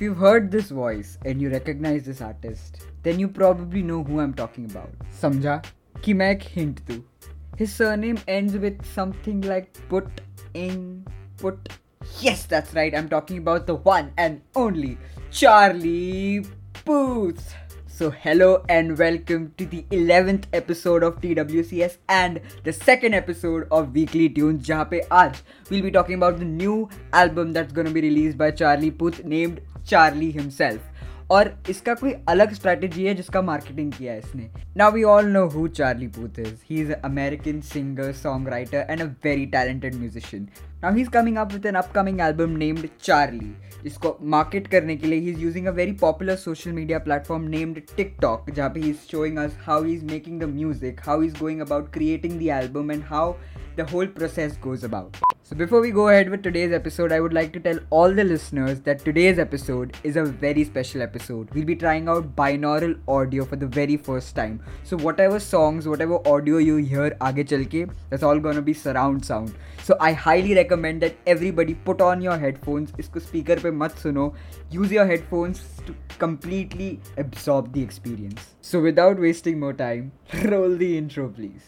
you've heard this voice and you recognize this artist, then you probably know who I'm talking about. Samjha? कि मैं एक hint दूँ. His surname ends with something like put in put. Yes, that's right. I'm talking about the one and only Charlie Puth. So, hello and welcome to the 11th episode of TWCS and the second episode of Weekly Tunes, जहाँ पे आज we'll be talking about the new album that's gonna be released by Charlie Puth named Charlie himself और इसका कोई अलग strategy है जिसका marketing किया है इसने? Now we all know who Charlie Puth is he is American singer songwriter and a very talented musician now he is coming up with an upcoming album named Charlie जिसको market करने के लिए he is using a very popular social media platform named TikTok जहाँ पे he is showing us how he is making the music how is going about creating the album and how the whole process goes about. So, before we go ahead with today's episode, I would like to tell all the listeners that today's episode is a very special episode. We'll be trying out binaural audio for the very first time. So, whatever songs, whatever audio you hear aage chalke, that's all gonna be surround sound. So, I highly recommend that everybody put on your headphones. Isko speaker pe mat suno. Use your headphones to completely absorb the experience. So, without wasting more time, roll the intro, please.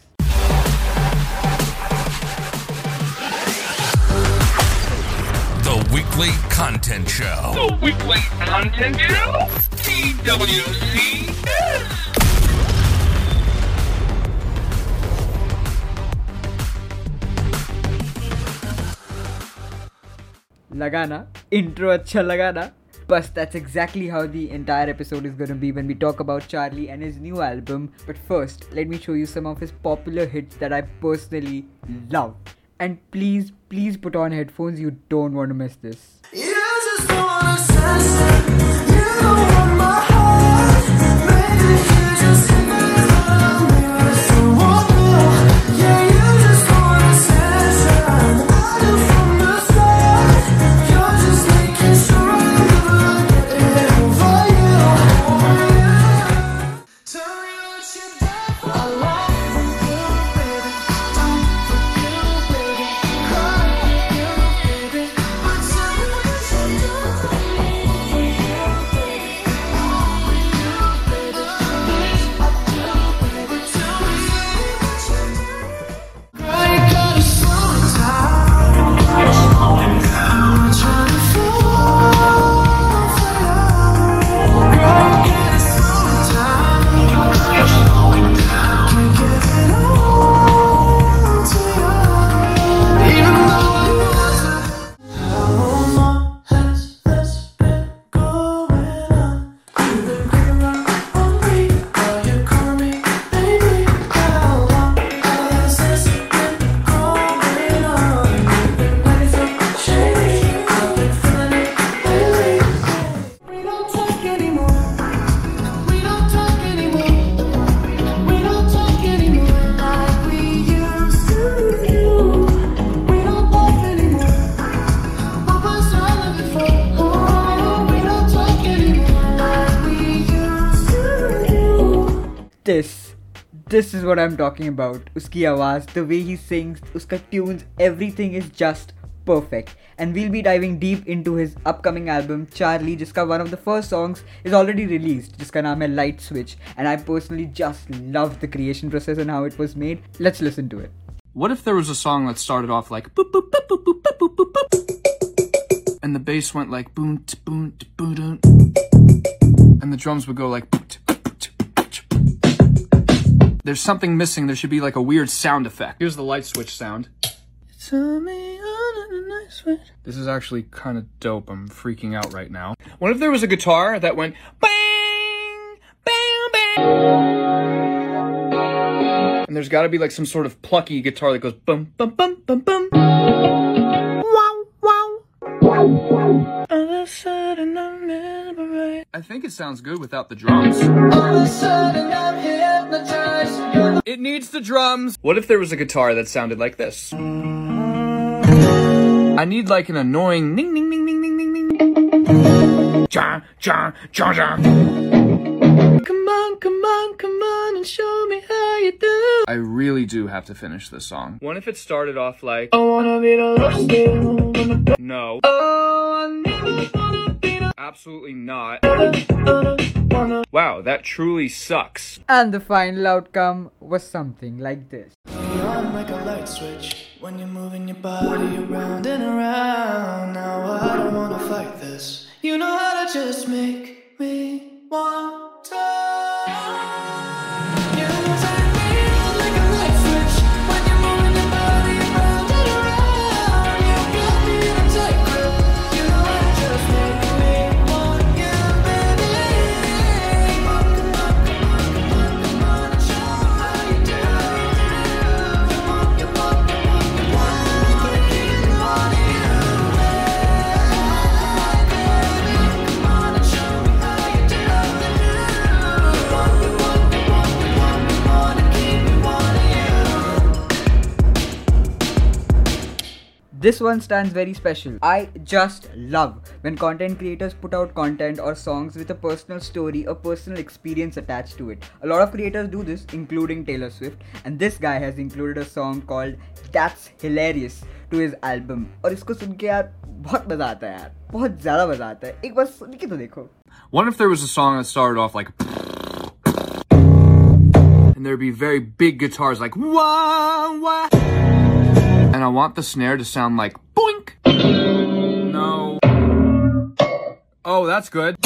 The weekly content show. The weekly content show. TWCS. लगाना intro अच्छा लगाना But that's exactly how the entire episode is gonna be when we talk about Charlie and his new album. But first, let me show you some of his popular hits that I personally love. And please, please put on headphones, you don't want to miss this. This, this is what I'm talking about. Uski आवाज, the way he sings, uska tunes, everything is just perfect. And we'll be diving deep into his upcoming album Charlie, जिसका one of the first songs is already released, जिसका नाम है Light Switch. And I personally just love the creation process and how it was made. Let's listen to it. What if there was a song that started off like boop boop boop boop boop boop boop boop boop, and the bass went like boom t boom t boom dun, and the drums would go like. boom, there's something missing. There should be like a weird sound effect. Here's the light switch sound. This is actually kind of dope. I'm freaking out right now. What if there was a guitar that went bang, bang, bang? And there's got to be like some sort of plucky guitar that goes bum bum bum bum bum. Wow wow. All of a sudden I'm mesmerized. I think it sounds good without the drums. All of a sudden I'm hypnotized. It needs the drums. What if there was a guitar that sounded like this? I need like an annoying ning ning ning ning ning ning ning. Ja ja ja ja. Come on, come on, come on and show me how you do. I really do have to finish this song. What if it started off like I wanna be the love still. No. Oh, I need wanna be the Absolutely not. Wow, that truly sucks. And the final outcome was something like this. on like a light switch when you're moving your body around and around. Now I don't wanna fight this. You know how to just make me want to. This one stands very special. I just love when content creators put out content or songs with a personal story or personal experience attached to it. A lot of creators do this, including Taylor Swift, and this guy has included a song called That's Hilarious to his album. और इसको सुन के यार बहुत मजा आता है यार बहुत ज्यादा मजा आता है एक बार सुन के तो देखो What if there was a song that started off like. And there'd be very big guitars like. Wah, wah. and I want the snare to sound like. Boink! No. Oh, that's good.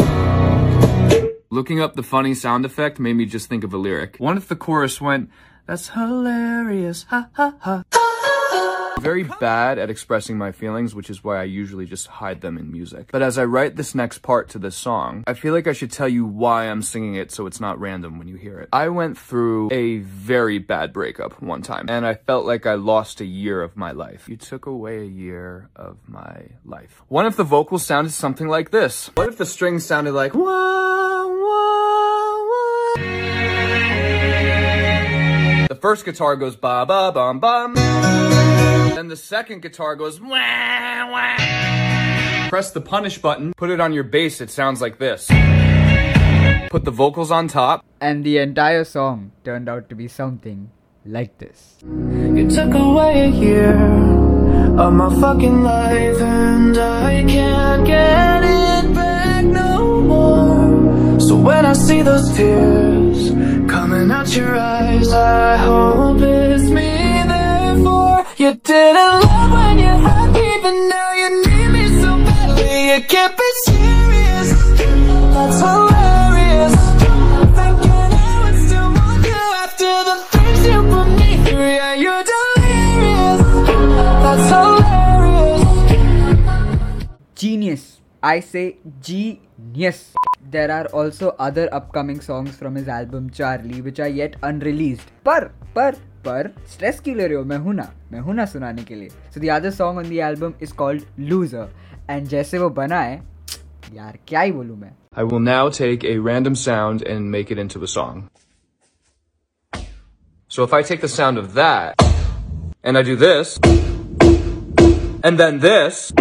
Looking up the funny sound effect made me just think of a lyric. What if the chorus went, That's hilarious, ha ha ha. Very bad at expressing my feelings, which is why I usually just hide them in music. But as I write this next part to this song, I feel like I should tell you why I'm singing it so it's not random when you hear it. I went through a very bad breakup one time, and I felt like I lost a year of my life. You took away a year of my life. What if the vocals sounded something like this? What if the strings sounded like wah, wah, wah? The first guitar goes ba ba bum bum. Then the second guitar goes wah wah. Press the punish button, put it on your bass, it sounds like this. Put the vocals on top. and the entire song turned out to be something like this. You took away a year of my fucking life, and I can't get it back no more. So when I see those tears coming out your eyes, I hope it's can't be serious. That's hilarious. Thinking I would still want you after the things you put me through. Yeah, you're delirious. That's hilarious. Genius. I say genius. There are also other upcoming songs from his album Charlie which are yet unreleased. पर पर पर stress क्यों ले रहे हो मैं हूँ ना मैं हूँ ना सुनाने के लिए So the other song on the album is called Loser and जैसे वो बना है यार क्या ही बोलूँ मैं I will now take if random sound and make it into a song so if I take the sound of that and I do this and then this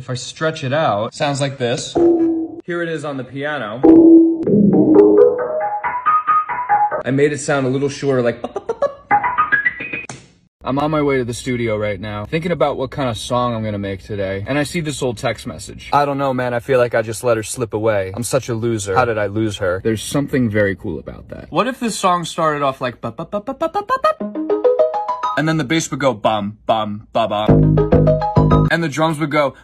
If I stretch it out, sounds like this. Here it is on the piano. I made it sound a little shorter, like I'm on my way to the studio right now, thinking about what kind of song I'm gonna make today, and I see this old text message. I don't know, man, I feel like I just let her slip away. I'm such a loser. How did I lose her? There's something very cool about that. What if this song started off like and then the bass would go bum bum ba ba and the drums would go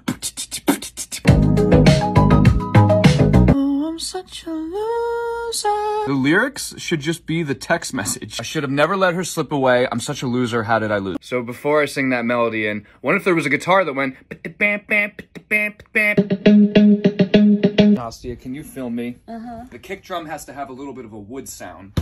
oh, I'm such a loser. The lyrics should just be the text message. I should have never let her slip away. I'm such a loser. How did I lose? So before I sing that melody in, what if there was a guitar that went Nastia, can you film me? Uh-huh. The kick drum has to have a little bit of a wood sound.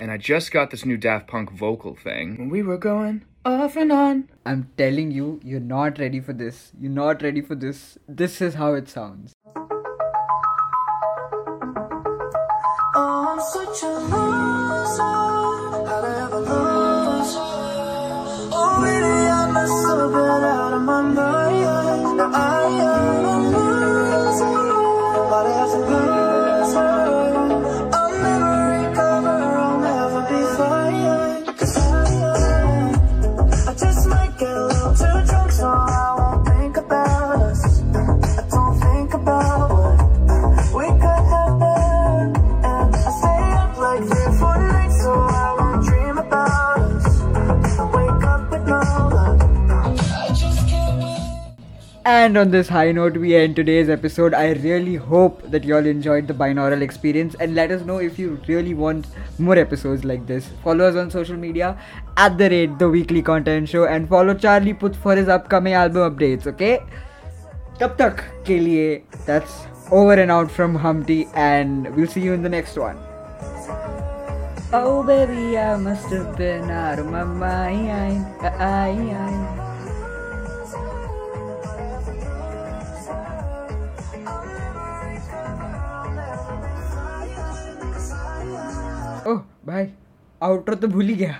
And I just got this new Daft Punk vocal thing. When we were going off and on. I'm telling you you're not ready for this you're not ready for this this is how it sounds 出没 And on this high note, we end today's episode. I really hope that you all enjoyed the binaural experience and let us know if you really want more episodes like this. Follow us on social media at the rate the weekly content show and follow Charlie Puth for his upcoming album updates, okay? तब तक के लिए that's over and out from Humpty and we'll see you in the next one. Oh baby, I must have been out of my mind. ओह भाई outer तो भूल ही गया।